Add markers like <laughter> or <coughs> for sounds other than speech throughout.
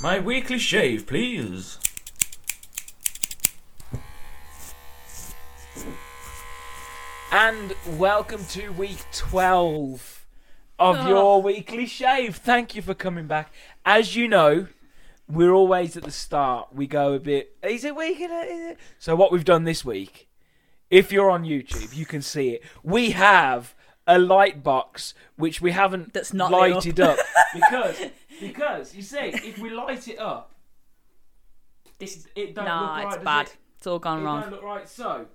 My weekly shave, please. And welcome to week 12 of Oh. your weekly shave. Thank you for coming back. As you know, we're always at the start. We go a bit, is it week? Is it? So, what we've done this week, if you're on YouTube, you can see it. We have a light box which we haven't That's not lighted up, because <laughs> because you see, if we light it up, This it don't nah, look right, it's does bad. it? It's all gone It wrong. don't look right. So,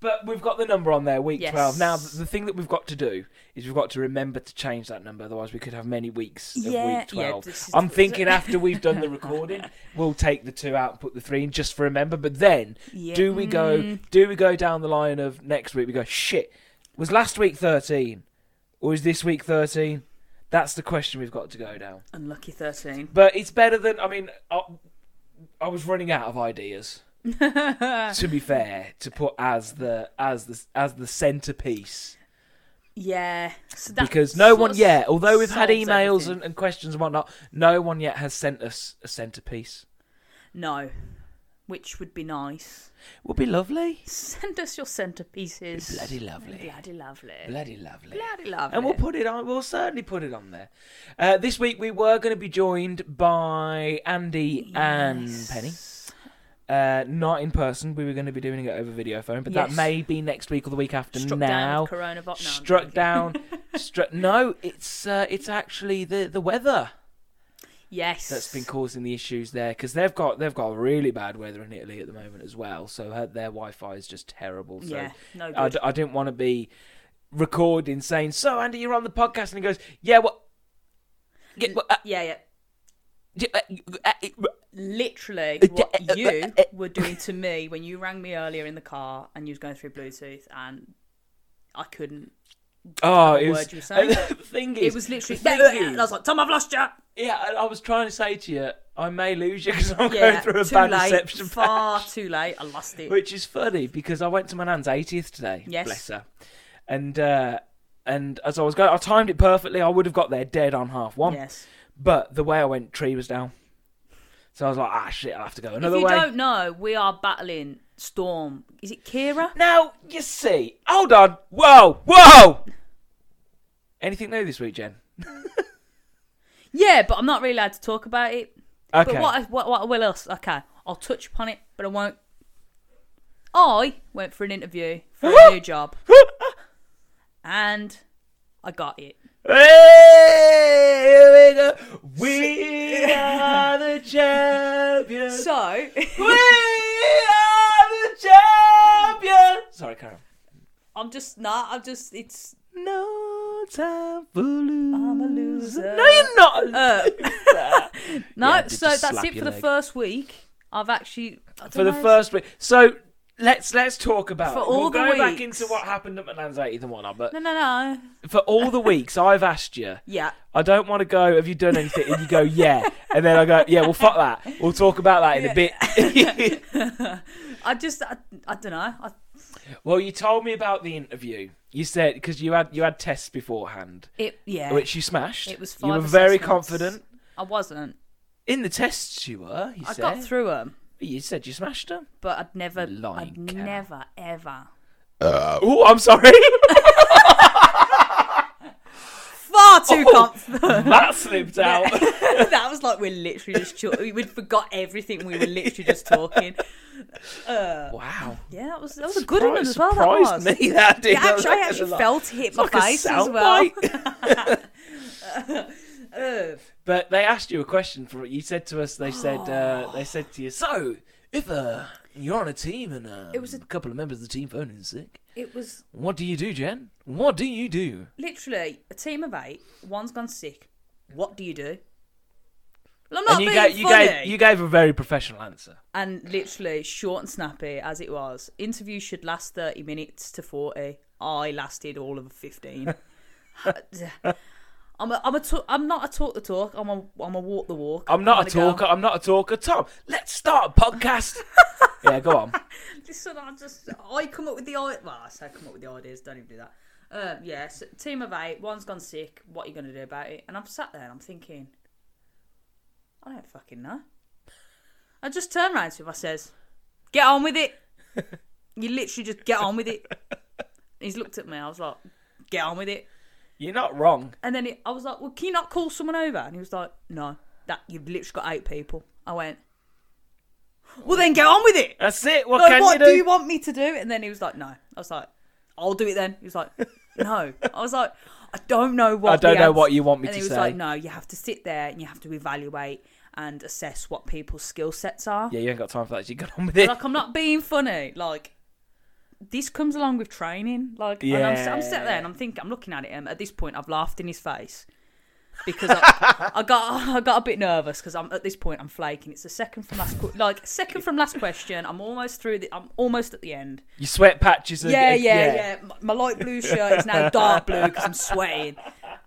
but we've got the number on there, week Yes. twelve. Now, the, the thing that we've got to do is we've got to remember to change that number. Otherwise, we could have many weeks of Yeah, week twelve. this is- I'm thinking after we've done the recording, <laughs> we'll take the two out and put the three in just for remember. But then, Yeah. do we go? Mm. Do we go down the line of next week? We go shit. Was last week thirteen, or is this week thirteen? That's the question we've got to go down. Unlucky thirteen. But it's better than I mean. I, I was running out of ideas. <laughs> to be fair, to put as the as the as the centerpiece, Yeah. So that because no one yet, although we've had emails and, and questions and whatnot, no one yet has sent us a centerpiece. No. Which would be nice. Would be lovely, Send us your centerpieces. bloody lovely, Bloody lovely. bloody lovely. Bloody lovely. And we'll put it on. We'll certainly put it on there. Uh, this week we were going to be joined by Andy and Penny. Uh, not in person. We were going to be doing it over video phone, but that may be next week or the week after. Struck now, down. No, struck down. <laughs> Struck. No, it's uh, it's actually the the weather Yes. that's been causing the issues there because they've got they've got really bad weather in Italy at the moment as well. So uh, their Wi-Fi is just terrible. So Yeah. No I, good. d- I didn't want to be recording saying, "So Andy, you're on the podcast," and he goes, "Yeah, what?" Uh, yeah, yeah. uh, uh, Literally, Uh, what you were doing to me when you rang me earlier in the car and you was going through Bluetooth and I couldn't. Oh, it was. word you were saying. <laughs> the thing is, It was literally. and I was like, Tom, I've lost you. yeah, I, I was trying to say to you, I may lose you because I'm going through a too bad late. reception Far patch. too late. I lost it. Which is funny because I went to my nan's 80th today. Yes. Bless her. And uh, and as I was going, I timed it perfectly. I would have got there dead on half one. yes. But the way I went, tree was down. So I was like, ah, shit, I'll have to go another way. if you way. don't know, we are battling Storm. Is it Kira? Now, you see, hold on. Whoa, whoa! Anything new this week, Jen? <laughs> Yeah, but I'm not really allowed to talk about it. Okay. But what, I- what, what I will else? Okay, I'll touch upon it, but I won't. I went for an interview for a <gasps> new job, and I got it. Hey, here we go. We <laughs> are the champions. So, we are. <laughs> Sorry, Karen. I'm just not. I'm just. It's. No time for losing. I'm a loser. No, you're not. a Uh, <laughs> no, Yeah, so that's it for the first week. I've actually for the know, first week. So let's let's talk about For it. all we'll the go back weeks. into what happened at Manan's 80th and whatnot. But No, no, no. for all the weeks I've asked you, Yeah. I don't want to go. Have you done anything? And you go, yeah, and then I go, yeah. Well, fuck that. We'll talk about that in a bit. <laughs> <laughs> I just. I, I don't know. I, well, you told me about the interview. You said because you had you had tests beforehand, it. Yeah. which you smashed. It was You were very assessments. confident I wasn't. in the tests. You were. You I said. got through them, You said you smashed them. but I'd never. Lying I'd cow. never ever. oh, I'm sorry. <laughs> Far too Oh. confident. that slipped <laughs> out. that was like we're literally just. Ch- we'd forgot everything. We were literally just talking. Uh, wow. yeah, that was that was a good one as well. That was. me. That did. Yeah, actually, I actually felt it hit my like a face as well. <laughs> <laughs> Uh, But they asked you a question. For you said to us, they said <gasps> uh, they said to you, so if uh, you're on a team and uh, It was a- couple of members of the team phone in sick, it was what do you do, Jen? What do you do? literally a team of eight. One's gone sick. What do you do? Well, I'm not and you being gave you funny. gave you gave a very professional answer. and literally short and snappy as it was. Interview should last thirty minutes to forty. I lasted all of fifteen. <laughs> <laughs> I'm a, I'm a t- I'm not a talk the talk. I'm a I'm a walk the walk. I'm not a gonna go. talker. I'm not a talker. Tom, let's start a podcast. <laughs> yeah, go on. <laughs> Listen, I just I come up with the ideas. Well, I say come up with the ideas. Don't even do that. Um, yes, team of eight. One's gone sick. What are you going to do about it? And I'm sat there and I'm thinking, I don't fucking know. I just turn around to him. I says, "Get on with it." <laughs> you literally just get on with it. He's looked at me. I was like, "Get on with it." You're not wrong. And then he, I was like, "Well, can you not call someone over?" And he was like, "No, that you've literally got eight people." I went, "Well, then get on with it." That's it. What Like, can what you do? do you want me to do? And then he was like, "No." I was like, "I'll do it then." He was like, "No." I was like, "I don't know what." I don't know ans-" what you want me And to he was say. like, "No, you have to sit there and you have to evaluate and assess what people's skill sets are." Yeah, you ain't got time for that. You got on with it. Like, I'm not being funny. Like, this comes along with training. Like, and I'm, I'm sat there and I'm thinking, I'm looking at it, and at this point, I've laughed in his face because I, I got I got a bit nervous because I'm at this point I'm flaking. It's the second from last, like second from last question. I'm almost through the. I'm almost at the end. Your sweat patches. Are, Yeah, yeah, yeah. My, my light blue shirt is now dark blue because I'm sweating.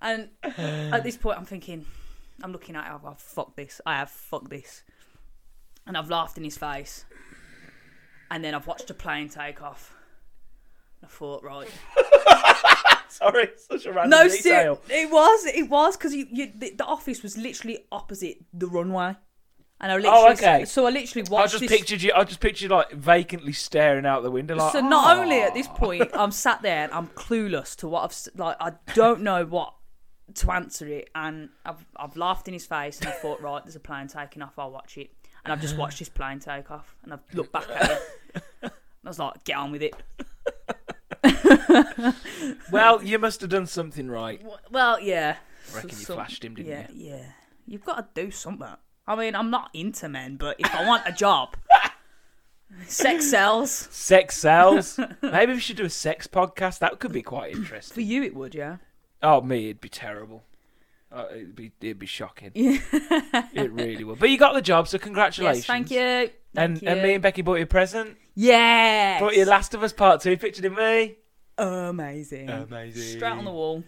And at this point, I'm thinking, I'm looking at it. I've, I've fucked this. I have fucked this. And I've laughed in his face. And then I've watched a plane take off. I thought, right. <laughs> Sorry, such a random No, detail. ser- it was. It was because you, you, the, the office was literally opposite the runway. And I oh, literally, Oh, okay. So I literally watched. I just this. pictured you. I just pictured you like vacantly staring out the window. Like, so not "Oh." only at this point I'm sat there and I'm clueless to what I've like I don't know what to answer it and I've I've laughed in his face and I thought right there's a plane taking off I'll watch it and I've just <sighs> watched this plane take off and I've looked back at it <laughs> and I was like get on with it <laughs> <laughs> Well, you must have done something right. Well yeah I reckon you Some- flashed him, didn't yeah you? yeah you've got to do something I mean I'm not into men but if I want a job <laughs> sex sells Sex sells. <laughs> Maybe we should do a sex podcast. That could be quite interesting. for you it would yeah Oh, me, it'd be terrible. Uh, it'd be it'd be shocking. It really would. But you got the job, so congratulations. yes thank you Thank and you. and me and Becky bought you a present. yes Brought you Last of Us Part Two Pictured in me. Amazing. Amazing. Straight on the wall.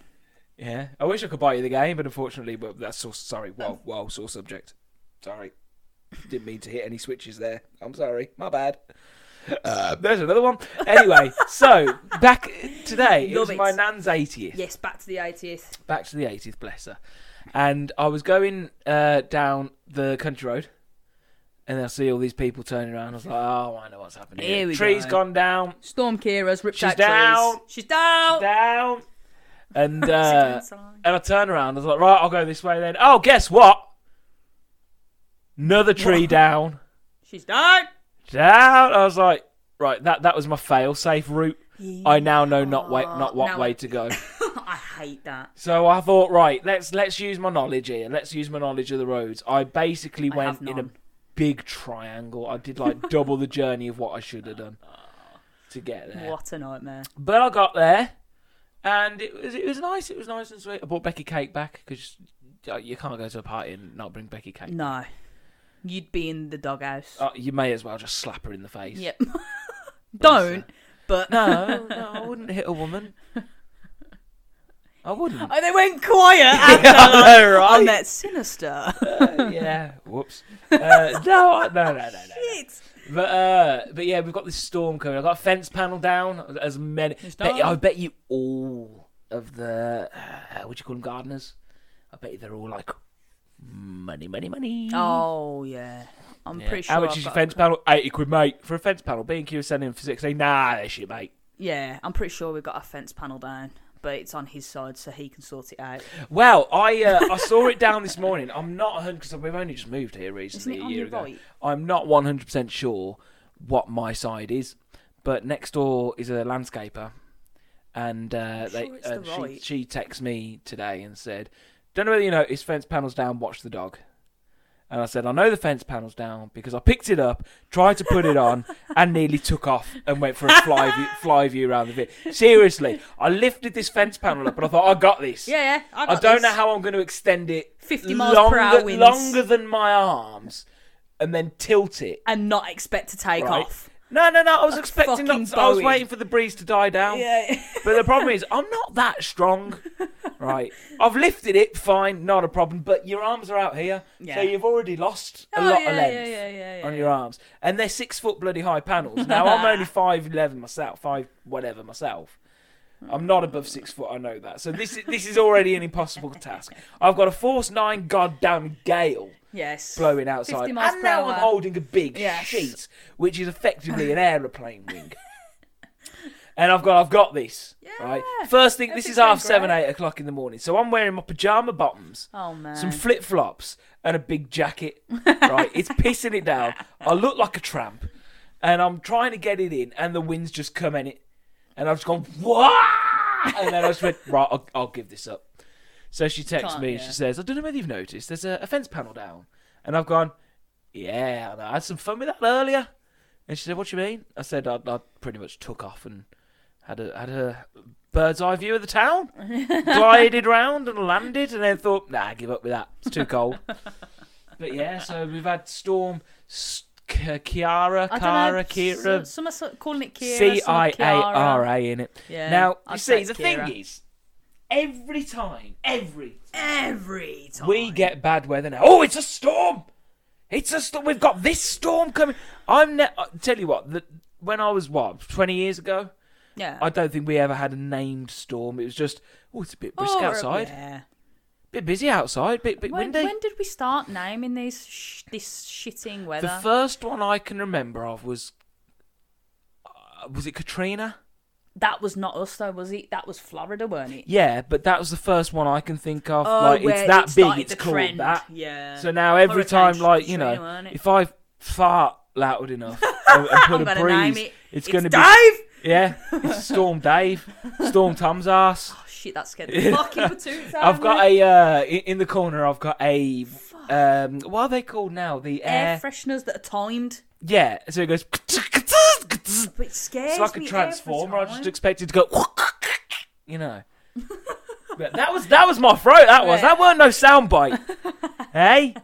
Yeah. I wish I could buy you the game, but unfortunately, but that's so sorry. Whoa, whoa, sore subject. Sorry. Didn't mean to hit any switches there. I'm sorry. My bad. Uh, <laughs> there's another one. Anyway, so back today, it Love was it. my nan's 80th. Yes, back to the 80th. Back to the 80th, bless her. And I was going uh, down the country road, and I see all these people turning around. I was like, oh, I know what's happening. Here we Tree's go. gone down, Storm Kira's ripped She's out down. trees. She's down. down. And <laughs> uh, inside. and I turn around. I was like, right, I'll go this way then. Oh, guess what? Another tree What? down. She's down. Down. I was like, right, that that was my fail-safe route. I now know not way, not what Now way I- to go. <laughs> I hate that. So I thought, right, let's let's use my knowledge here. Let's use my knowledge of the roads. I basically I went in a big triangle. I did like <laughs> double the journey of what I should have done to get there. What a nightmare. But I got there, and it was it was nice. It was nice and sweet. I brought Becky cake back because you can't go to a party and not bring Becky cake. No. You'd be in the doghouse. Uh, you may as well just slap her in the face. Yep. <laughs> Don't. But No, no, I wouldn't hit a woman. I wouldn't. Oh, they went quiet <laughs> after Yeah, I know, right? on that sinister. Uh, yeah. Whoops. Uh, no, I- no, no, no, no. no. Shit. But uh, but yeah, we've got this storm coming. I've got a fence panel down. As many, bet. I bet you all of the uh, what do you call them gardeners. I bet you they're all like money, money, money. Oh yeah. I'm Yeah. pretty sure. How much I've is your got- fence panel? Eighty quid, mate. For a fence panel, B and Q are sending for sixteen. Nah, they shit, mate. Yeah, I'm pretty sure we've got a fence panel down, but it's on his side, so he can sort it out. Well, I uh, I saw it down this morning. I'm not 100 because we've only just moved here Isn't recently it a on year your ago. right? I'm not 100 percent sure what my side is, but next door is a landscaper, and uh, they sure it's uh, the she right. she texted me today and said, "Don't know whether you noticed fence panels down. Watch the dog." And I said, I know the fence panel's down because I picked it up, tried to put it on, and nearly took off and went for a fly view, fly view around the bit. Seriously, I lifted this fence panel up and I thought, I got this. Yeah, yeah. I, I don't this. know how I'm going to extend it 50 miles longer, per hour winds. longer than my arms and then tilt it. and not expect to take Right. off. No, no, no. I was Like expecting not. I was waiting for the breeze to die down. Yeah. <laughs> But the problem is, I'm not that strong. Right. I've lifted it, fine, not a problem. But your arms are out here, Yeah. so you've already lost a Oh, lot yeah, of length yeah, on your arms, and they're six foot bloody high panels. Now I'm only <laughs> five eleven myself, five whatever myself. I'm not above six foot. I know that. So this is this is already an impossible task. I've got a force nine goddamn gale Yes. blowing outside, 50 and per now I'm hour. holding a big Yes. sheet, which is effectively an <laughs> aeroplane wing. And I've got, I've got this. Right. Yeah. First thing, this is Everything's half seven, great. eight o'clock in the morning. So I'm wearing my pajama bottoms, Oh man. some flip flops, and a big jacket. <laughs> Right. it's pissing it down. I look like a tramp, and I'm trying to get it in, and the wind's just come in it, and I've just gone Wah! and then I just went right. I'll, I'll give this up. So she texts me and she says, "I don't know whether you've noticed. There's a, a fence panel down," and I've gone, "Yeah, I had some fun with that earlier." And she said, "What do you mean?" I said, "I, I pretty much took off and had a had a bird's eye view of the town, <laughs> glided round and landed, and then thought, nah, give up with that. It's too cold." <laughs> but yeah, so we've had storm S- K- Kiara, Kara. Kira, Some are calling it Kira. C some I A R Kiara. A in it. Yeah. Now you I'd see, the it's thing is, every time, every every time we get bad weather now. Oh, it's a storm! It's a storm. We've got this storm coming. I'm ne- I tell you what. The, when I was what twenty years ago, Yeah. I don't think we ever had a named storm. It was just oh, it's a bit brisk Or- outside, Yeah. bit busy outside, bit bit When, windy. when did we start naming these sh- this shitting weather? the first one I can remember of was uh, was it Katrina? That was not us though, was it? That was Florida, weren't it? Yeah, but that was the first one I can think of. Oh, like it's that it big, it's called trend. that. Yeah. So now every Hurricane time, like you know, if I fart loud enough <laughs> and, and put a breeze, it. it's It's going to be Dave. yeah, <laughs> it's Storm Dave, Storm Tom's ass. Oh shit, that scared the fucking <laughs> patoots out I've got a uh, in, in the corner. I've got a um, what are they called now? The air air, fresheners that are timed. yeah. So it goes. But it scares It's like a me transformer. I just time. expected to go, <laughs> you know. But that was that was my throat. That was that weren't no sound bite. <laughs> hey.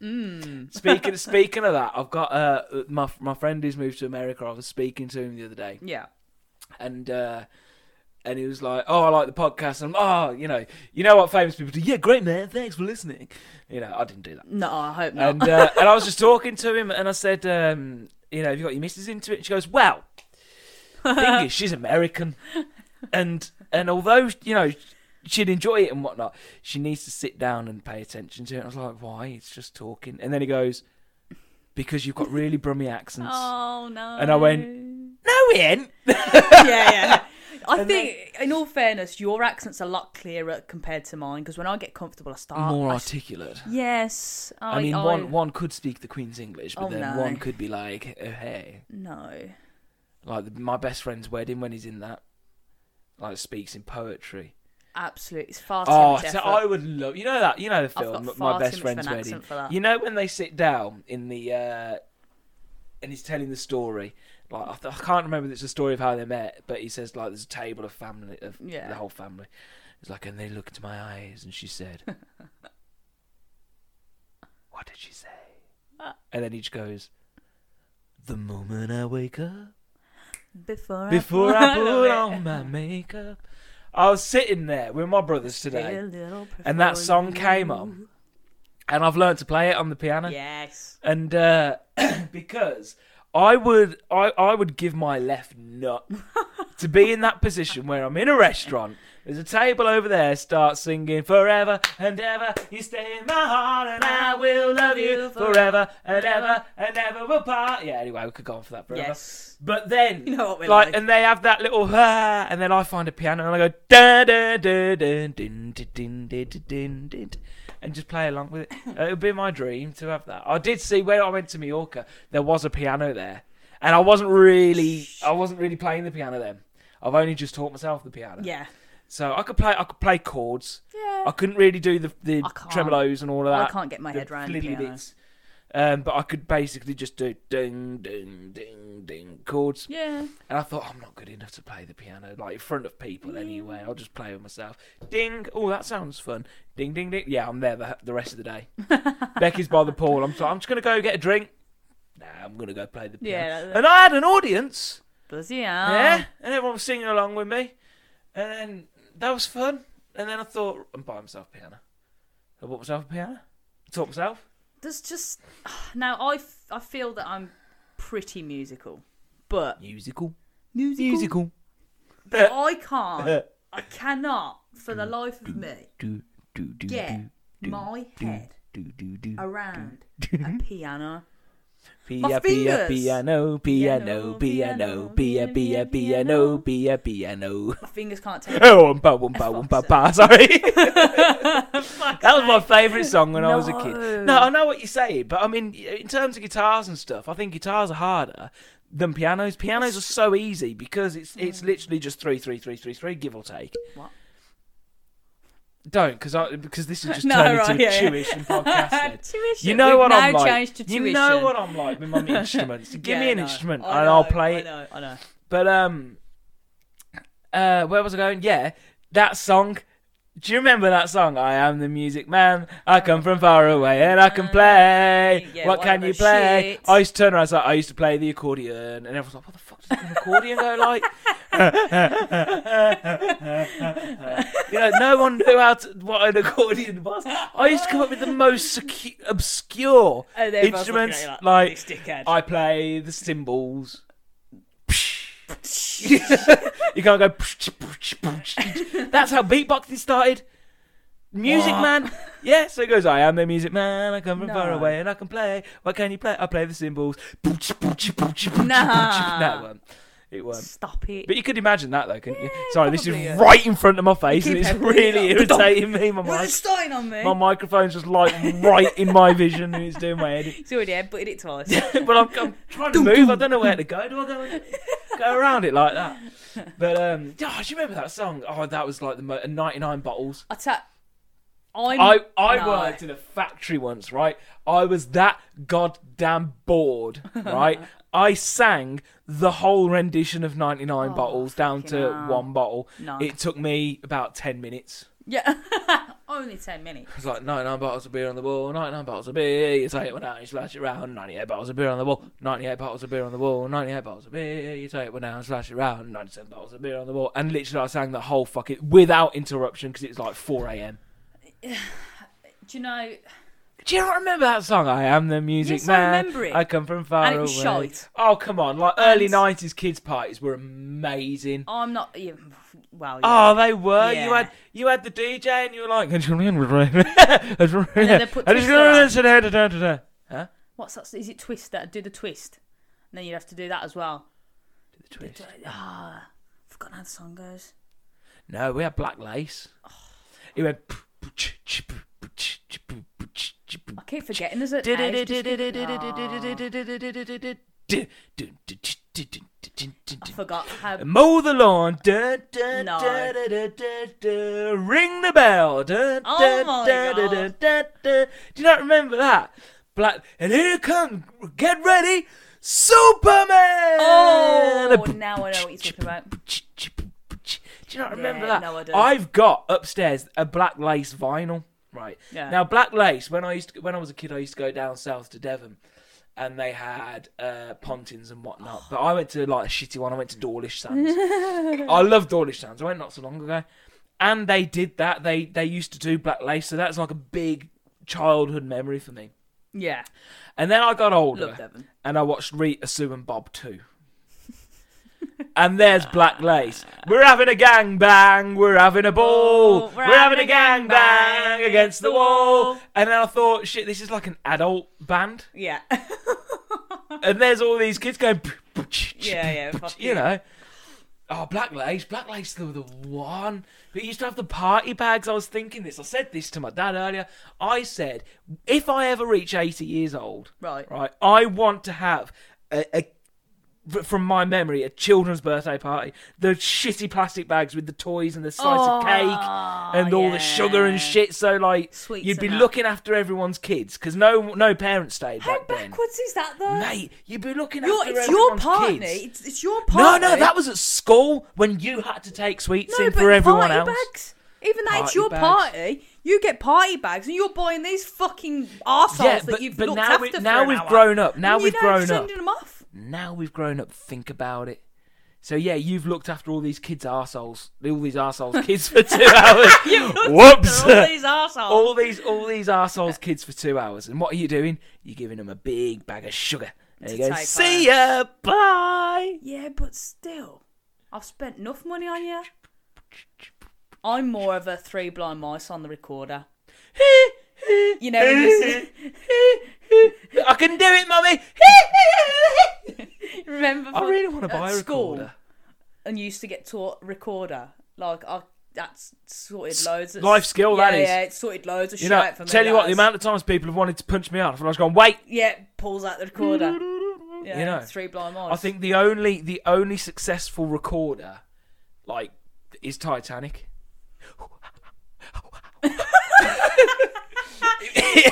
Mm. Speaking speaking of that, I've got uh my my friend who's moved to America. I was speaking to him the other day, Yeah. and uh and he was like, "Oh, I like the podcast." And oh, you know, you know what famous people do? Yeah, great man. Thanks for listening. You know, I didn't do that. No, I hope not. And uh, and I was <laughs> just talking to him, and I said, um, you know, have you got your missus into it? And she goes, well, thing is, <laughs> she's American, and and although you know she'd enjoy it and whatnot, she needs to sit down and pay attention to it. And I was like, why? It's just talking. And then he goes, because you've got really brummy accents. oh no. And I went, No, we ain't. yeah, yeah. <laughs> <laughs> I And think, in all fairness, your accent's a lot clearer compared to mine because when I get comfortable, I start. More I- articulate. yes. I, I mean, I- one one could speak the Queen's English, but Oh, then no. one could be like, oh, hey, No. like the, my best friend's wedding when he's in that, like speaks in poetry. Absolutely. It's far too Oh, much so effort. I would love you know that you know the I've film got My far Best too much of Friend's an Wedding. for that. You know when they sit down in the uh, and he's telling the story. Like I, th- I can't remember it's a story of how they met, but he says like there's a table of family of Yeah. the whole family. It's like and they look into my eyes and she said, <laughs> "What did she say?" And then he just goes, "The moment I wake up." Before, Before I put on my <laughs> makeup. I was sitting there with my brothers today, Feel a little and that song came on, and I've learned to play it on the piano. Yes. And uh, <clears throat> because I would, I, I would give my left nut to be in that position where I'm in a restaurant. There's a table over there. Start singing forever and ever. You stay in my heart, and I will love you forever and ever and ever will part. Yeah. Anyway, we could go on for that forever. Yes. But then, You know what we like, like. and they have that little ah, and then I find a piano and I go da da da da din din din din din din, and just play along with it. Uh, it would be my dream to have that. I did see when I went to Mallorca, there was a piano there, and I wasn't really, I wasn't really playing the piano then. I've only just taught myself the piano, Yeah. so I could play. I could play chords. Yeah. I couldn't really do the the I can't. tremolos and all of that. I can't get my head around the piano. bits. Um, but I could basically just do ding, ding, ding, ding chords. Yeah. And I thought, I'm not good enough to play the piano, like in front of people anyway. I'll just play with myself. Ding. Oh, that sounds fun. Ding, ding, ding. Yeah, I'm there the, the rest of the day. <laughs> Becky's by the pool. I'm, so I'm just going to go get a drink. Nah, I'm going to go play the piano. Yeah, that- And I had an audience. Bloody hell. Yeah. And everyone was singing along with me. And then that was fun. And then I thought, I'm buying myself a piano. I bought myself a piano. Taught myself. There's just <sighs> now I, f- I feel that I'm pretty musical, but Musical. musical. Musical. I can't. <laughs> I cannot, for the life of me, do, do, do, get my head. Around a piano. Pia, My pia, piano, piano, piano, pia, pia, piano, pia, piano. My fingers can't take. <laughs> Oh, umpa, umpa, umpa, pa. Sorry. <laughs> that was my favourite song when I was a kid. No. No, I know what you're saying, but I mean, in terms of guitars and stuff, I think guitars are harder than pianos. Pianos are so easy because it's it's mm. literally just three, three, three, three, three, give or take. What? Don't, because I because this is <laughs> just No, turned right, into yeah, a yeah. <laughs> podcast. Tuition. You know We've what I'm like. to You tuition. know what I'm like with my <laughs> instruments. Give Yeah, me an know. instrument I and know, I'll play I it. know, I know. But um, uh, where was I going? Yeah, that song. Do you remember that song? I am the music man. I come from far away and I can play. Yeah, what can you play? shit. I used to turn around. and say, I used to play the accordion, and everyone's like, "What the fuck does an accordion go like?" <laughs> you know, no one knew how to, what an accordion was. I used to come up with the most secu- obscure instruments. you Like. I play the cymbals. <laughs> you can't go. That's how beatboxing started. Music What? man. Yeah, so it goes, I am the music man, I come from far No. away and I can play. What can you play? I play the cymbals. Nah. No, it won't. Stop it. But you could imagine that though, couldn't you? Yeah, Sorry, this is probably, yeah. right in front of my face keep and it's really <laughs> up. irritating me. My, mic- starting on me. my microphone's just like right in my vision and it's doing my edit. It's already headbutted it twice. <laughs> but I'm, <laughs> I'm trying to move. I don't know where to go. Do I go go around it like that? But um, oh, do you remember that song? Oh, that was like the mo- 99 bottles. I ta- I'm, I I no. worked in a factory once, right? I was that goddamn bored, right? I sang the whole rendition of 99 Oh, bottles down to hell. one bottle. No. It took me about 10 minutes. Yeah. <laughs> Only 10 minutes. It's like 99 bottles of beer on the wall, 99 bottles of beer, you take one out, you slash it around, 98 bottles of beer on the wall, 98 bottles of beer on the wall, 98 bottles of beer, you take one out, slash it around, 97 bottles of beer on the wall. And literally I sang the whole fucking, without interruption, because it was like 4am. <sighs> Do you know, Do you not remember that song? I am the music Yes, I remember it. I come from far And it was away. shite. Oh come on! Like early And- nineties kids parties were amazing. I'm not. Yeah, well, Oh, they were. You Yeah. had you had the DJ, and you were like, and he's <laughs> going and then they put Twister Huh? What's that? Is it twist that do the twist? And then you'd have to do that as well. Do the twist. Ah, forgotten how the song goes. No, we had Black Lace. It went. I keep forgetting there's a. age. I forgot how. Mow the lawn. Da, da, No. da, da, da, da, da. Ring the bell. Da, Oh da, my da, da, da, God. da, da. Do you not remember that? Black. And here comes. Get ready. Superman. Oh, now I know what you're talking about. Do you not remember Yeah, that? no, I don't. I've got upstairs a black lace vinyl. Right Yeah. now, black lace. When I used to, when I was a kid, I used to go down south to Devon, and they had uh, pontins and whatnot. But I went to like a shitty one. I went to Dawlish Sands. <laughs> I love Dawlish Sands. I went not so long ago, and they did that. They they used to do black lace, so that's like a big childhood memory for me. Yeah, And then I got older love Devon. and I watched Rita, Sue and Bob too. And there's Black Lace. We're having a gang bang, we're having a ball, Oh, we're, having a gang bang against the wall. And then I thought, shit, this is like an adult band. Yeah, <laughs> And there's all these kids going, yeah, yeah. <laughs> you know. Oh, Black Lace, Black Lace, were the one. But you used to have the party bags. I was thinking this. I said this to my dad earlier. I said, if I ever reach 80 years old, Right. right, I want to have a, a from my memory, a children's birthday party. The shitty plastic bags with the toys and the slice of cake Oh, and all the sugar and shit. So like, Sweets you'd be that. looking after everyone's kids because no no parents stayed How back then. backwards is that though? Mate, you'd be looking Your- after it's your party. It's, it's your party. no, no, that was at school when you had to take sweets no, in for everyone party else. bags. Even though it's your bags. party, you get party bags, and you're buying these fucking arseholes Yeah, that you've but looked now, after we, now we've hour. grown up. Now And we've you're grown up. sending them off. Now we've grown up. Think about it. So yeah, you've looked after all these kids' arseholes, all these arseholes <laughs> kids for two hours. <laughs> Whoops! All these arseholes. all these all these arseholes uh, kids for two hours, and what are you doing? You're giving them a big bag of sugar. And you go, see ya, bye. Yeah, but still, I've spent enough money on you. I'm more of a three blind mice on the recorder. <laughs> <laughs> You know, <laughs> I can do it, mummy. <laughs> remember? I really want to buy a recorder. and used to get taught recorder. Like, I that's sorted loads of life skill, Yeah, that is. yeah, it's sorted loads of You shit know, out for me. tell you what, the amount of times people have wanted to punch me out, and I was going, wait. Yeah, pulls out the recorder. Yeah, You know, three blind mice. I think the only the only successful recorder, like, is Titanic.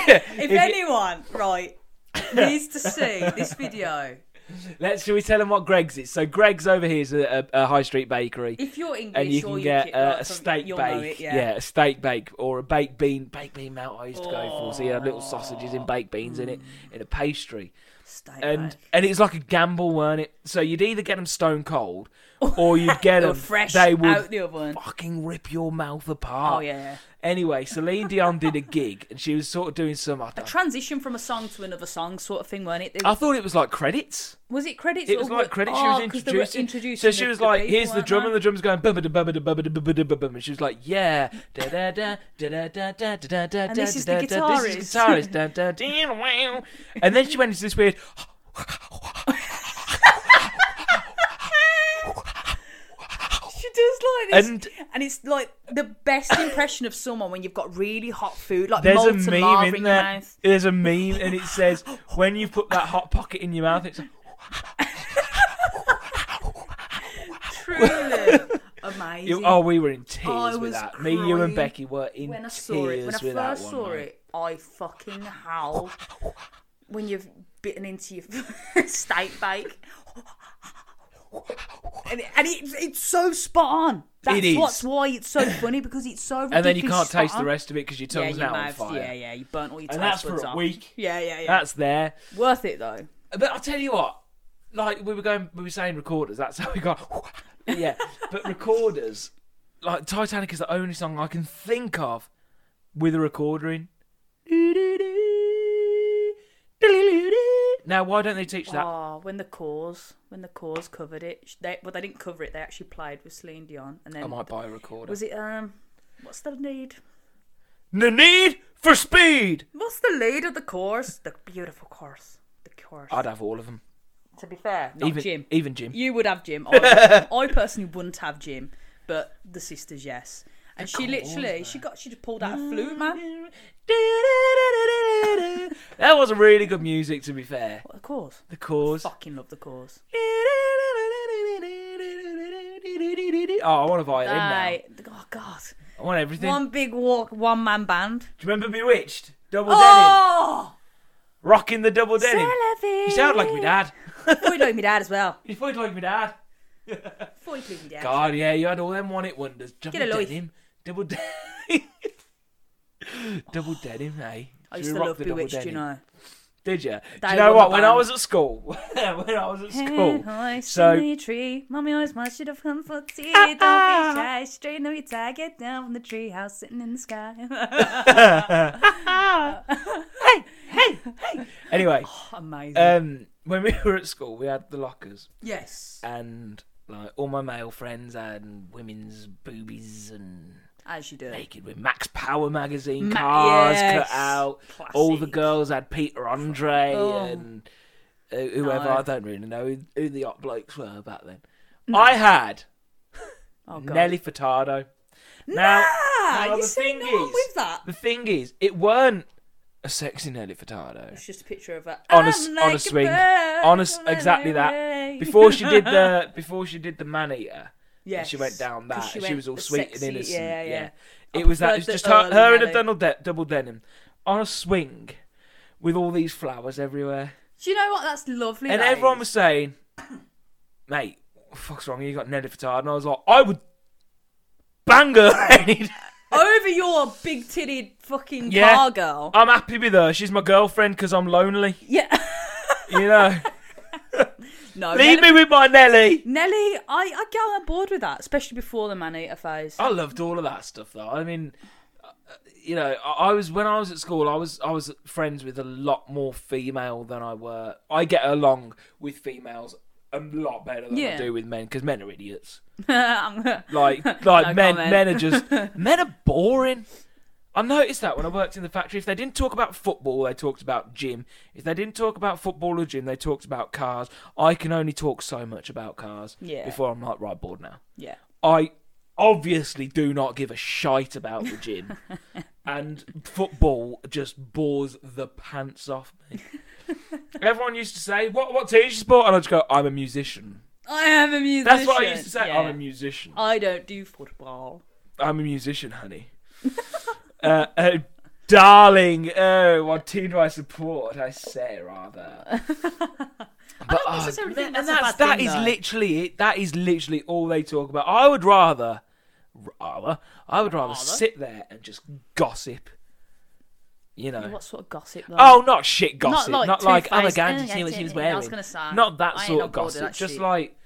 <laughs> if, anyone right needs to see this video, Let's shall we tell them what Greggs is? So Greggs over here is a, a, a high street bakery. if you're English and you can get uh, a steak bake, it, yeah. a steak bake or a baked bean, baked bean melt. I used to go for. So you had little sausages and baked beans in it in a pastry, Steak and bake. and it's like a gamble, weren't it? So you'd either get them stone cold, <laughs> or you'd get them fresh They would out the oven. fucking rip your mouth apart. Oh yeah. Anyway, Celine Dion did a gig, and she was sort of doing some. I, don't- Transition from a song to another song, sort of thing, weren't it? They- I thought it was like credits. was it credits? It was or like credits. Oh, she was 'cause they were introducing. introducing so she the- was the like, people, "Here's the weren't drum," they? and the drum's going, bum ba da bum ba da bum ba da bum ba da bum bum, and she was like, "Yeah, da da da da da da da da da da And this is the da, This is guitarist. guitarist, da da da <laughs> wow." And then she went into this weird. Does like this, And- and, it's like the best <coughs> impression of someone when you've got really hot food, like There's a meme lava in there. mouth. There's a meme, and it says, <laughs> "When you put that hot pocket in your mouth, it's." Truly amazing. You, oh, we were in tears I with that. Me, you, and Becky were in when I tears saw it, when I first saw it, I fucking howled. <laughs> when you've bitten into your <laughs> steak bake. And, and it, it's so spot on. That's It is. what's why it's so <coughs> funny because it's so And then you can't taste spot the rest of it because your Yeah, tongue's your now on fire. Yeah, yeah, you burnt all your And that's for a off. week. Yeah, yeah, yeah. That's there. worth it though. But I'll tell you what, like we were going, we were saying recorders. That's <laughs> how we got. yeah, but recorders, like Titanic is the only song I can think of with a recorder in. Now, why don't they teach that? Oh, when the Corrs, when the Corrs covered it, they well they didn't cover it. They actually played with Celine Dion, and then I might buy a recorder. was it um, what's the need? The need for speed. What's the lead of the Corrs? The beautiful Corrs. The Corrs. I'd have all of them. to be fair, not even Jim. even Jim. You would have Jim. <laughs> I, I personally wouldn't have Jim, but the sisters, yes. And she literally, she got, she just pulled out a flute, man. <laughs> That was a really good music, to be fair. What, the Corrs? The chorus. Fucking love the Corrs. Oh, I want a violin now. Oh God. I want everything. One big walk, one man band. Do you remember B*Witched? Double denim. Oh, Rocking the double denim. You sound like my dad. Thought like me dad as well. You thought like my dad. Thought you me dad. God, yeah, you had all them one hit wonders. Double a life. denim. Double denim. <laughs> double denim, eh? I used to love the B*Witched, you know. Did you? Do you know what? <laughs> When I was at school, when I was at school, Hey, so- so tree. Mommy always wants you to come for tea. Don't be shy. Straighten up your tie. Get down from the tree house sitting in the sky. <laughs> Hey, hey, hey! Anyway, Amazing. um, when we <laughs> were at school, we had the lockers, yes. and like all my male friends had women's boobies and As you do. naked with Max Power magazine Ma- cars yes. cut out. All the girls had Peter Andre Oh. and uh, whoever. No. I don't really know who, who the hot blokes were back then. I had <laughs> Oh, God. Nelly Furtado. Now, Ah, now the thing no is, with that. the thing is, it weren't a sexy Nelly Furtado. It's just a picture of her On a s- on a swing. On a exactly that. Before she did the <laughs> before she did the man eater, yes. and she went down that. She, went was all sweet sexy- and innocent. Yeah, yeah. I It was that. It's just her, her in a double, de- double denim on a swing with all these flowers everywhere, Do you know what? That's lovely. and everyone was saying, <coughs> "Mate, what the fuck's wrong? You got Nelly Furtado?" And I was like, "I would bang her any <laughs> <laughs> over your big titted fucking Yeah. car girl. I'm happy with her. She's my girlfriend because I'm lonely. Yeah. You know, <laughs> no. leave Nelly, me with my Nelly." Nelly, I I get on board with that, especially before the man eater phase. I loved all of that stuff though. I mean, uh, you know, I, I was when I was at school, I was I was friends with a lot more female than I were. I get along with females a lot better than I do with men because men are idiots. <laughs> I'm- Like like <laughs> men comment. men are just <laughs> men are boring. I noticed that when I worked in the factory. If they didn't talk about football, they talked about gym. If they didn't talk about football or gym, they talked about cars. I can only talk so much about cars Yeah. before I'm like, right, bored now. Yeah. I obviously do not give a shite about the gym, <laughs> and football just bores the pants off me. <laughs> Everyone used to say, "What what team you support?" And I just go, "I'm a musician." I am a musician. That's what I used to say. I'm a musician. I don't do football. I'm a musician, honey. <laughs> uh, uh, darling, oh, what team do I support? I say rather. <laughs> But, don't necessarily think and that's a bad that thing, is though. literally it. That is literally all they talk about. I would rather, rather, I would rather Rather? sit there and just gossip. You know. What sort of gossip? Though? Oh, not shit gossip. Not like, oh my Two-Face. god, did you see what she was wearing? I was gonna say, Not that I ain't sort of gossip. Just shit. like,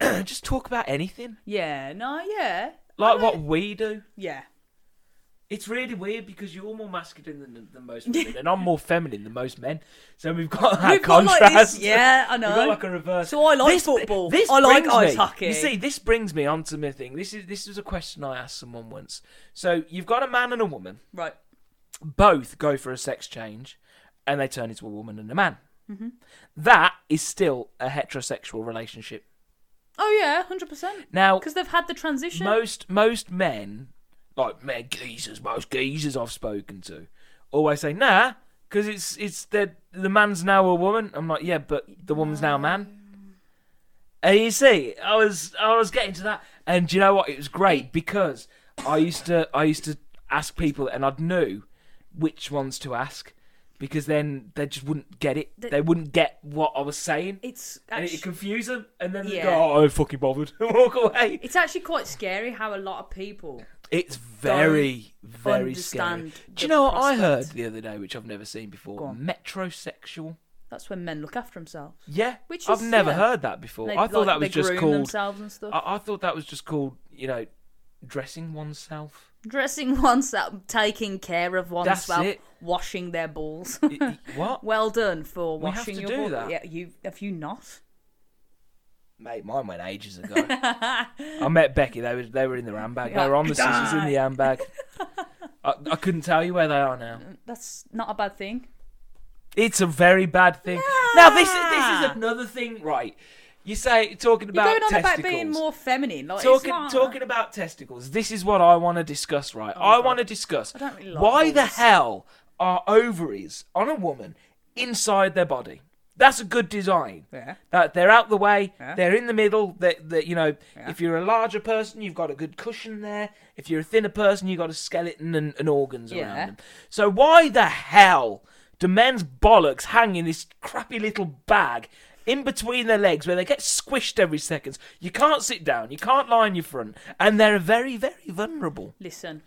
<clears throat> just talk about anything. Yeah. No. Yeah. Like what we do. Yeah. It's really weird because you're more masculine than, than most <laughs> women, and I'm more feminine than most men. So we've got that We've got like contrast. this. Yeah, I know. We've got like a reverse. So I like football. This I like brings ice me- hockey. You see, this brings me onto my thing. This is this was a question I asked someone once. So you've got a man and a woman. right. Both go for a sex change, and they turn into a woman and a man. Mm-hmm. That is still a heterosexual relationship. Oh yeah, hundred percent. Now, Because they've had the transition. most most men, like men geezers, most geezers I've spoken to, always say nah, because it's it's the the man's now a woman. I'm like, yeah, but the woman's now a man. And you see, I was I was getting to that, and you know what? It was great because I used to I used to ask people, and I knew which ones to ask because then they just wouldn't get it. The- They wouldn't get what I was saying. it's And it confuse them, and then they Yeah. go, "Oh, I'm fucking bothered," and <laughs> walk away. it's actually quite scary how a lot of people It's very, very scary. Do you know what I heard prospect. the other day, which I've never seen before? On. Metrosexual. That's when men look after themselves. Yeah, Which I've is- never yeah. heard that before. They, I thought like, that was they just groom called. themselves and stuff. I, I thought that was just called, you know, dressing oneself. Dressing oneself, taking care of That's oneself, it. washing their balls. Y- y- what? <laughs> well done for We have washing to your do balls. that. Yeah, you have you not? Mate, mine went ages ago. <laughs> I met Becky. They were they were in the handbag. They were on the scissors in the handbag. I, I couldn't tell you where they are now. That's not a bad thing. It's a very bad thing. Now this is this is another thing, right? You say talking You're about going on testicles. about being more feminine. Like, talking not- talking about testicles. This is what I want to discuss, right? Oh I God. want to discuss I really like why the hell are ovaries on a woman inside their body? That's a good design. Yeah. That they're out the way, Yeah. they're in the middle. That that you know, Yeah. if you're a larger person, you've got a good cushion there. If you're a thinner person, you've got a skeleton and, and organs around them. So why the hell do men's bollocks hang in this crappy little bag in between their legs where they get squished every second? You can't sit down, you can't lie in your front, and they're very, very vulnerable. Listen,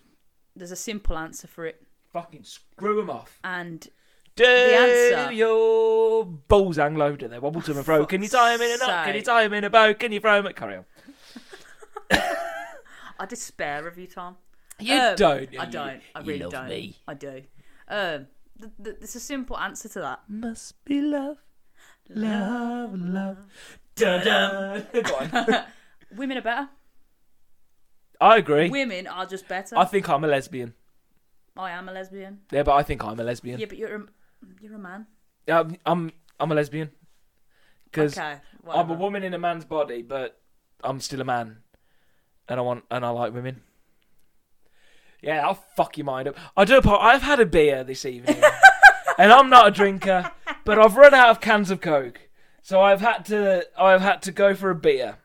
there's a simple answer for it, Fucking screw them off. and Do answer- your balls hang low? Do they wobble to and fro? Can you tie them in a knot? Can you sake. tie them in a bow? Can you throw them? At... Carry on. <laughs> I despair of you, Tom. You Um, don't. I you- don't. I you really love don't. me. I do. Um, th- th- there's a simple answer to that. Must be love, love, love. Dun-dun. <laughs> Go on. Women are better. I agree. Women are just better. I think I'm a lesbian. I am a lesbian. Yeah, but I think I'm a lesbian. Yeah, but you're a, you're a man. Um, I'm I'm a lesbian because Okay. I'm a woman in a man's body, but I'm still a man, and I want and I like women. Yeah, I'll fuck your mind up. I do. apo- I've had a beer this evening, <laughs> and I'm not a drinker, but I've run out of cans of Coke, so I've had to I've had to go for a beer.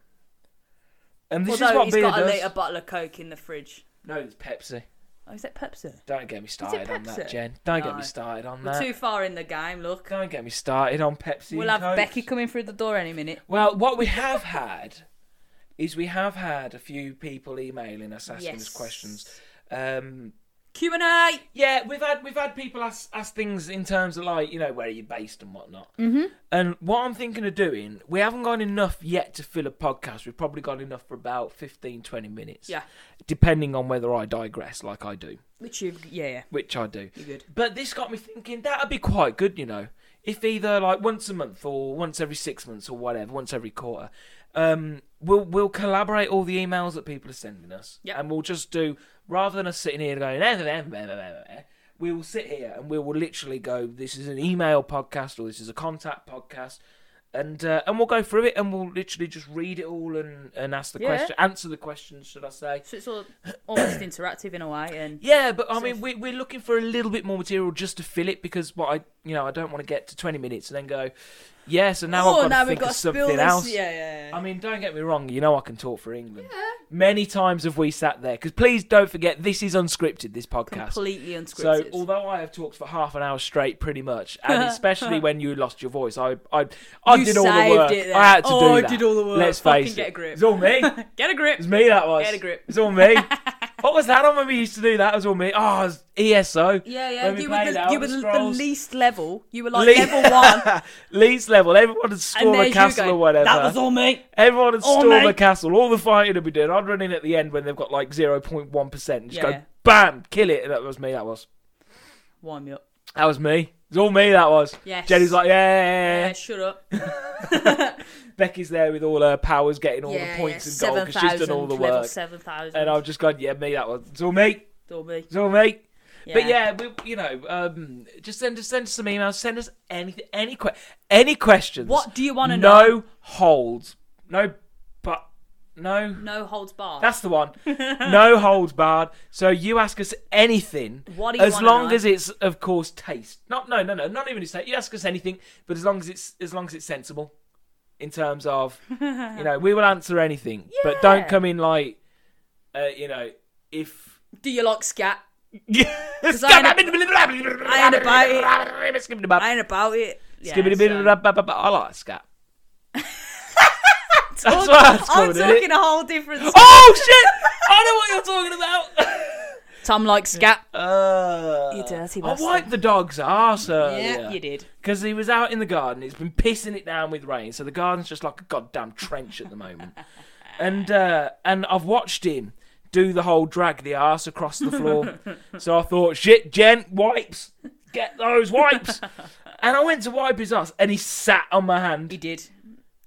And this Although is what he's beer got does. a litre bottle of Coke in the fridge. No, it's Pepsi. Oh, is that Pepsi? Don't get me started on that, Pepsi? Jen. Don't get No. me started on We're that. too far in the game. Look, Don't get me started on Pepsi. we'll and have Coke. Becky coming through the door any minute. Well, what we have had is we have had a few people emailing us asking us Yes. questions. Um, Q and A. yeah, we've had we've had people ask ask things in terms of like you know where are you based and whatnot. Mm-hmm. And what I'm thinking of doing, we haven't got enough yet to fill a podcast. We've probably got enough for about 15, 20 minutes. Yeah. Depending on whether I digress, like I do, Which you, yeah, yeah, which I do. you're good. But this got me thinking that'd be quite good, you know, if either like once a month or once every six months or whatever, once every quarter, um, we'll we'll collaborate all the emails that people are sending us, Yep. and we'll just do rather than us sitting here going. "Eh, eh, eh, eh, eh, eh," We will sit here and we will literally go. This is an email podcast or this is a contact podcast, and uh, and we'll go through it and we'll literally just read it all and, and ask the Yeah. question, answer the questions, should I say? So it's all almost interactive in a way, and <clears throat> Yeah, but I So mean, if- we, we're looking for a little bit more material just to fill it because what I, you know, I don't want to get to twenty minutes and then go, yeah. So now oh, I've got to think got of to something else. Yeah, yeah, yeah. I mean, don't get me wrong. You know, I can talk for England. Yeah. Many times have we sat there because please don't forget this is unscripted. This podcast. completely unscripted. So although I have talked for half an hour straight, pretty much, <laughs> and especially when you lost your voice, I I, I You did all the work. I had to Oh, do I that. did all the work. Let's Fucking face get it. a grip. It's all me. <laughs> Get a grip. It's me that was. Get a grip. It's all me. <laughs> what was that on when we used to do that? Ah, it was all me. Oh, it was ESO. Yeah, yeah. When we You were, the, you were the, least level. You were like Le- level one. <laughs> Least level. Everyone and storm a castle or whatever. That was all me. Everyone all storm me. a castle. All the fighting would be doing. I'd run in at the end when they've got like 0.1%. Just Yeah, go, yeah. bam, kill it. And that was me, that was. Wind me up. That was me. It's all me, that was. Yes. Jenny's like, yeah, yeah, Yeah, yeah. shut up. <laughs> <laughs> Becky's there with all her powers, getting all yeah, the points yeah. and gold because she's done all the work. 7,000. And I've just gone, yeah, me, that was. It's all me. It's all me. It's all me. But yeah, we, you know, um, just send us send us some emails. Send us anything, any que- any questions. What do you want to know? No holds. No, but no. No holds barred. That's the one. <laughs> no holds barred. So you ask us anything, What do you as long know? as it's, of course, taste. Not no no no, not even it's taste. You ask us anything, but as long as it's as long as it's sensible, in terms of, you know, <laughs> we will answer anything, but don't come in like, uh, you know, if. Do you like scat? <laughs> I I ain't I ain't about it. I ain't about it. Yeah, so- I like scat. <laughs> That's what it's I'm called, isn't talking it? a whole different. Story. Oh shit! I know what you're talking about. Tom likes scat. Uh, You dirty I bastard. wiped the dog's arse Yeah, you did. Because he was out in the garden. He's been pissing it down with rain, so the garden's just like a goddamn trench at the moment. <laughs> and uh, and I've watched him do the whole drag the arse across the floor. <laughs> so I thought, shit, Jen, wipes, get those wipes. and I went to wipe his ass, and he sat on my hand, He did.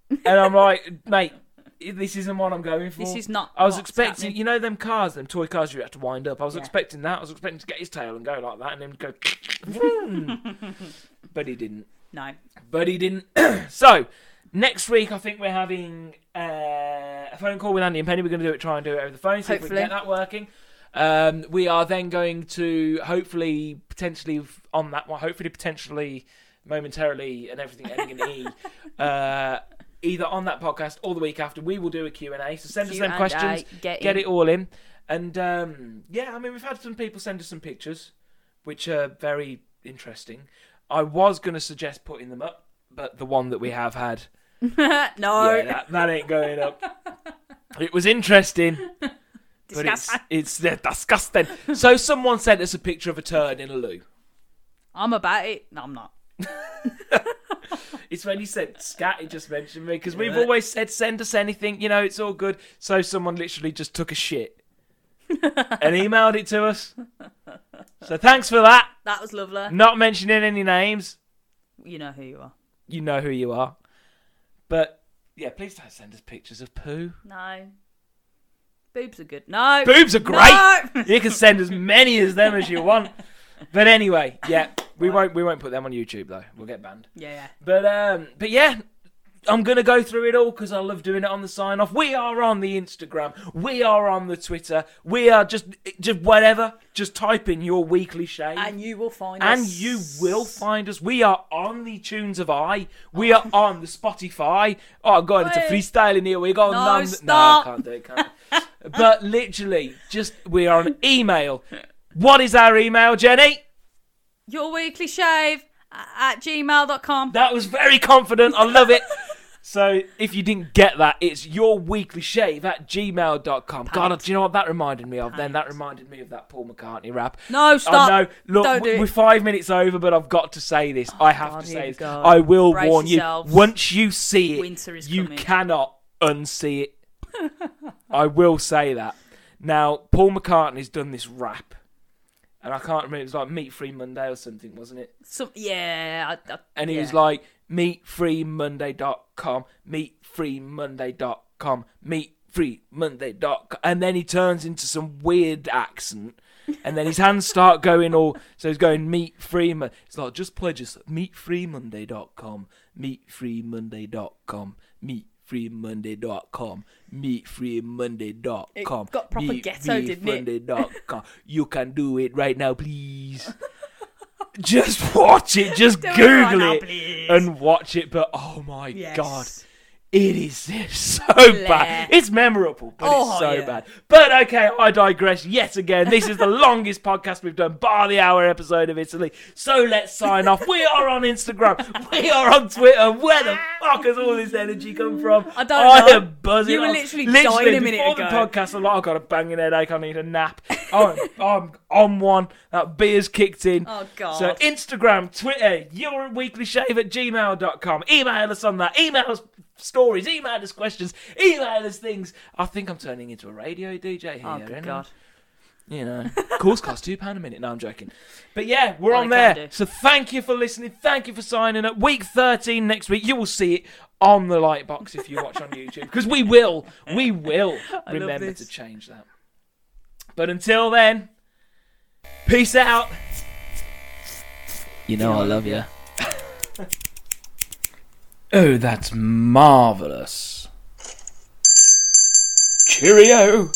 and I'm like, mate. This isn't what I'm going for. This is not I was expecting, happening. you know, them cars, them toy cars you had to wind up. I was Yeah. expecting that. I was expecting to get his tail and go like that, and then go. <laughs> <laughs> but he didn't. No. But he didn't. <clears throat> so next week, I think we're having uh, a phone call with Andy and Penny. We're going to do it, try and do it over the phone, see if we can Hopefully. get that working. Um, we are then going to hopefully, potentially on that one, hopefully, potentially, momentarily, and everything ending in e. <laughs> Uh, either on that podcast or the week after, we will do a Q and A. So send us them questions, get get it all in, and um, yeah, I mean, we've had some people send us some pictures, which are very interesting. I was going to suggest putting them up, but the one that we have had, <laughs> no. yeah, that, that ain't going up. <laughs> It was interesting, but it's Disgusting. it's disgusting. So someone sent us a picture of a turd in a loo. I'm about it. No, I'm not. <laughs> <laughs> It's when you said scat, it just mentioned me because we've always said send us anything, you know, it's all good. So someone literally just took a shit <laughs> and emailed it to us. So thanks for that. That was lovely. Not mentioning any names. You know who you are. You know who you are. But yeah, please don't send us pictures of poo. No. Boobs are good. No. Boobs are great. No. You can send as many as them as you want. <laughs> But anyway, yeah, we won't we won't put them on YouTube though. We'll get banned. yeah, yeah. But um, but yeah, I'm gonna go through it all because I love doing it on the sign off. We are on the Instagram, we are on the Twitter, we are just just whatever. Just type in your weekly shave. And you will find and us. you will find us. We are on the Tunes of I. We are on the Spotify. Oh god, it's a in here. We got No, none. stop. No, I can't do it. Can't. but literally, just we are on email. <laughs> What is our email, Jenny? Your weekly shave at gmail.com. That was very confident. I love it. So if you didn't get that, it's your weekly shave at gmail.com. God, do you know what that reminded me of? Then that reminded me of that Paul McCartney rap. No, stop. I know. Look, Don't do we're five minutes over, but I've got to say this. Oh, I have God, to say this. go. I will Brace warn yourselves. you. Once you see it, you coming. cannot unsee it. <laughs> I will say that. Now, Paul McCartney's done this rap. And I can't remember, it was like Meat Free Monday or something, wasn't it? Some, yeah. I, I, And he yeah. was like, meatfreemonday.com, meatfreemonday.com. meatfreemonday.com. And then he turns into some weird accent. And then his hands start going all. So he's going meat free. It's like just pledge us meatfreemonday.com, meatfreemonday.com, meatfreemonday.com, meatfreemonday.com. It got proper ghetto, didn't it? <laughs> You can do it right now, please. just watch it. Just Do it Google now, it and watch it. But oh my Yes. god. It is <laughs> so bad. It's memorable, but Oh, it's so yeah. bad. But okay, I digress yet again. This is the <laughs> longest podcast we've done, bar the hour episode of Italy. So let's sign off. We are on Instagram. We are on Twitter. Where the fuck has all this energy come from? I don't know. I am buzzing. You were off. literally dying a minute before ago. the podcast, I'm like, I've got a banging headache. I need a nap. I'm, I'm on one. That beer's kicked in. Oh, God. So Instagram, Twitter, your weekly shave at gmail.com. Email us on that. Email us stories. Email us questions. Email us things. I think I'm turning into a radio DJ here. Oh, you good know? God. You know, calls cost two pound a minute. No, I'm joking. But yeah, we're Well, on there. So thank you for listening. Thank you for signing up. Week 13 next week. You will see it on the Lightbox if you watch on YouTube because we will, we will <laughs> remember to change that. But until then, peace out. You know Yeah, I love you. Oh, that's marvelous. Cheerio.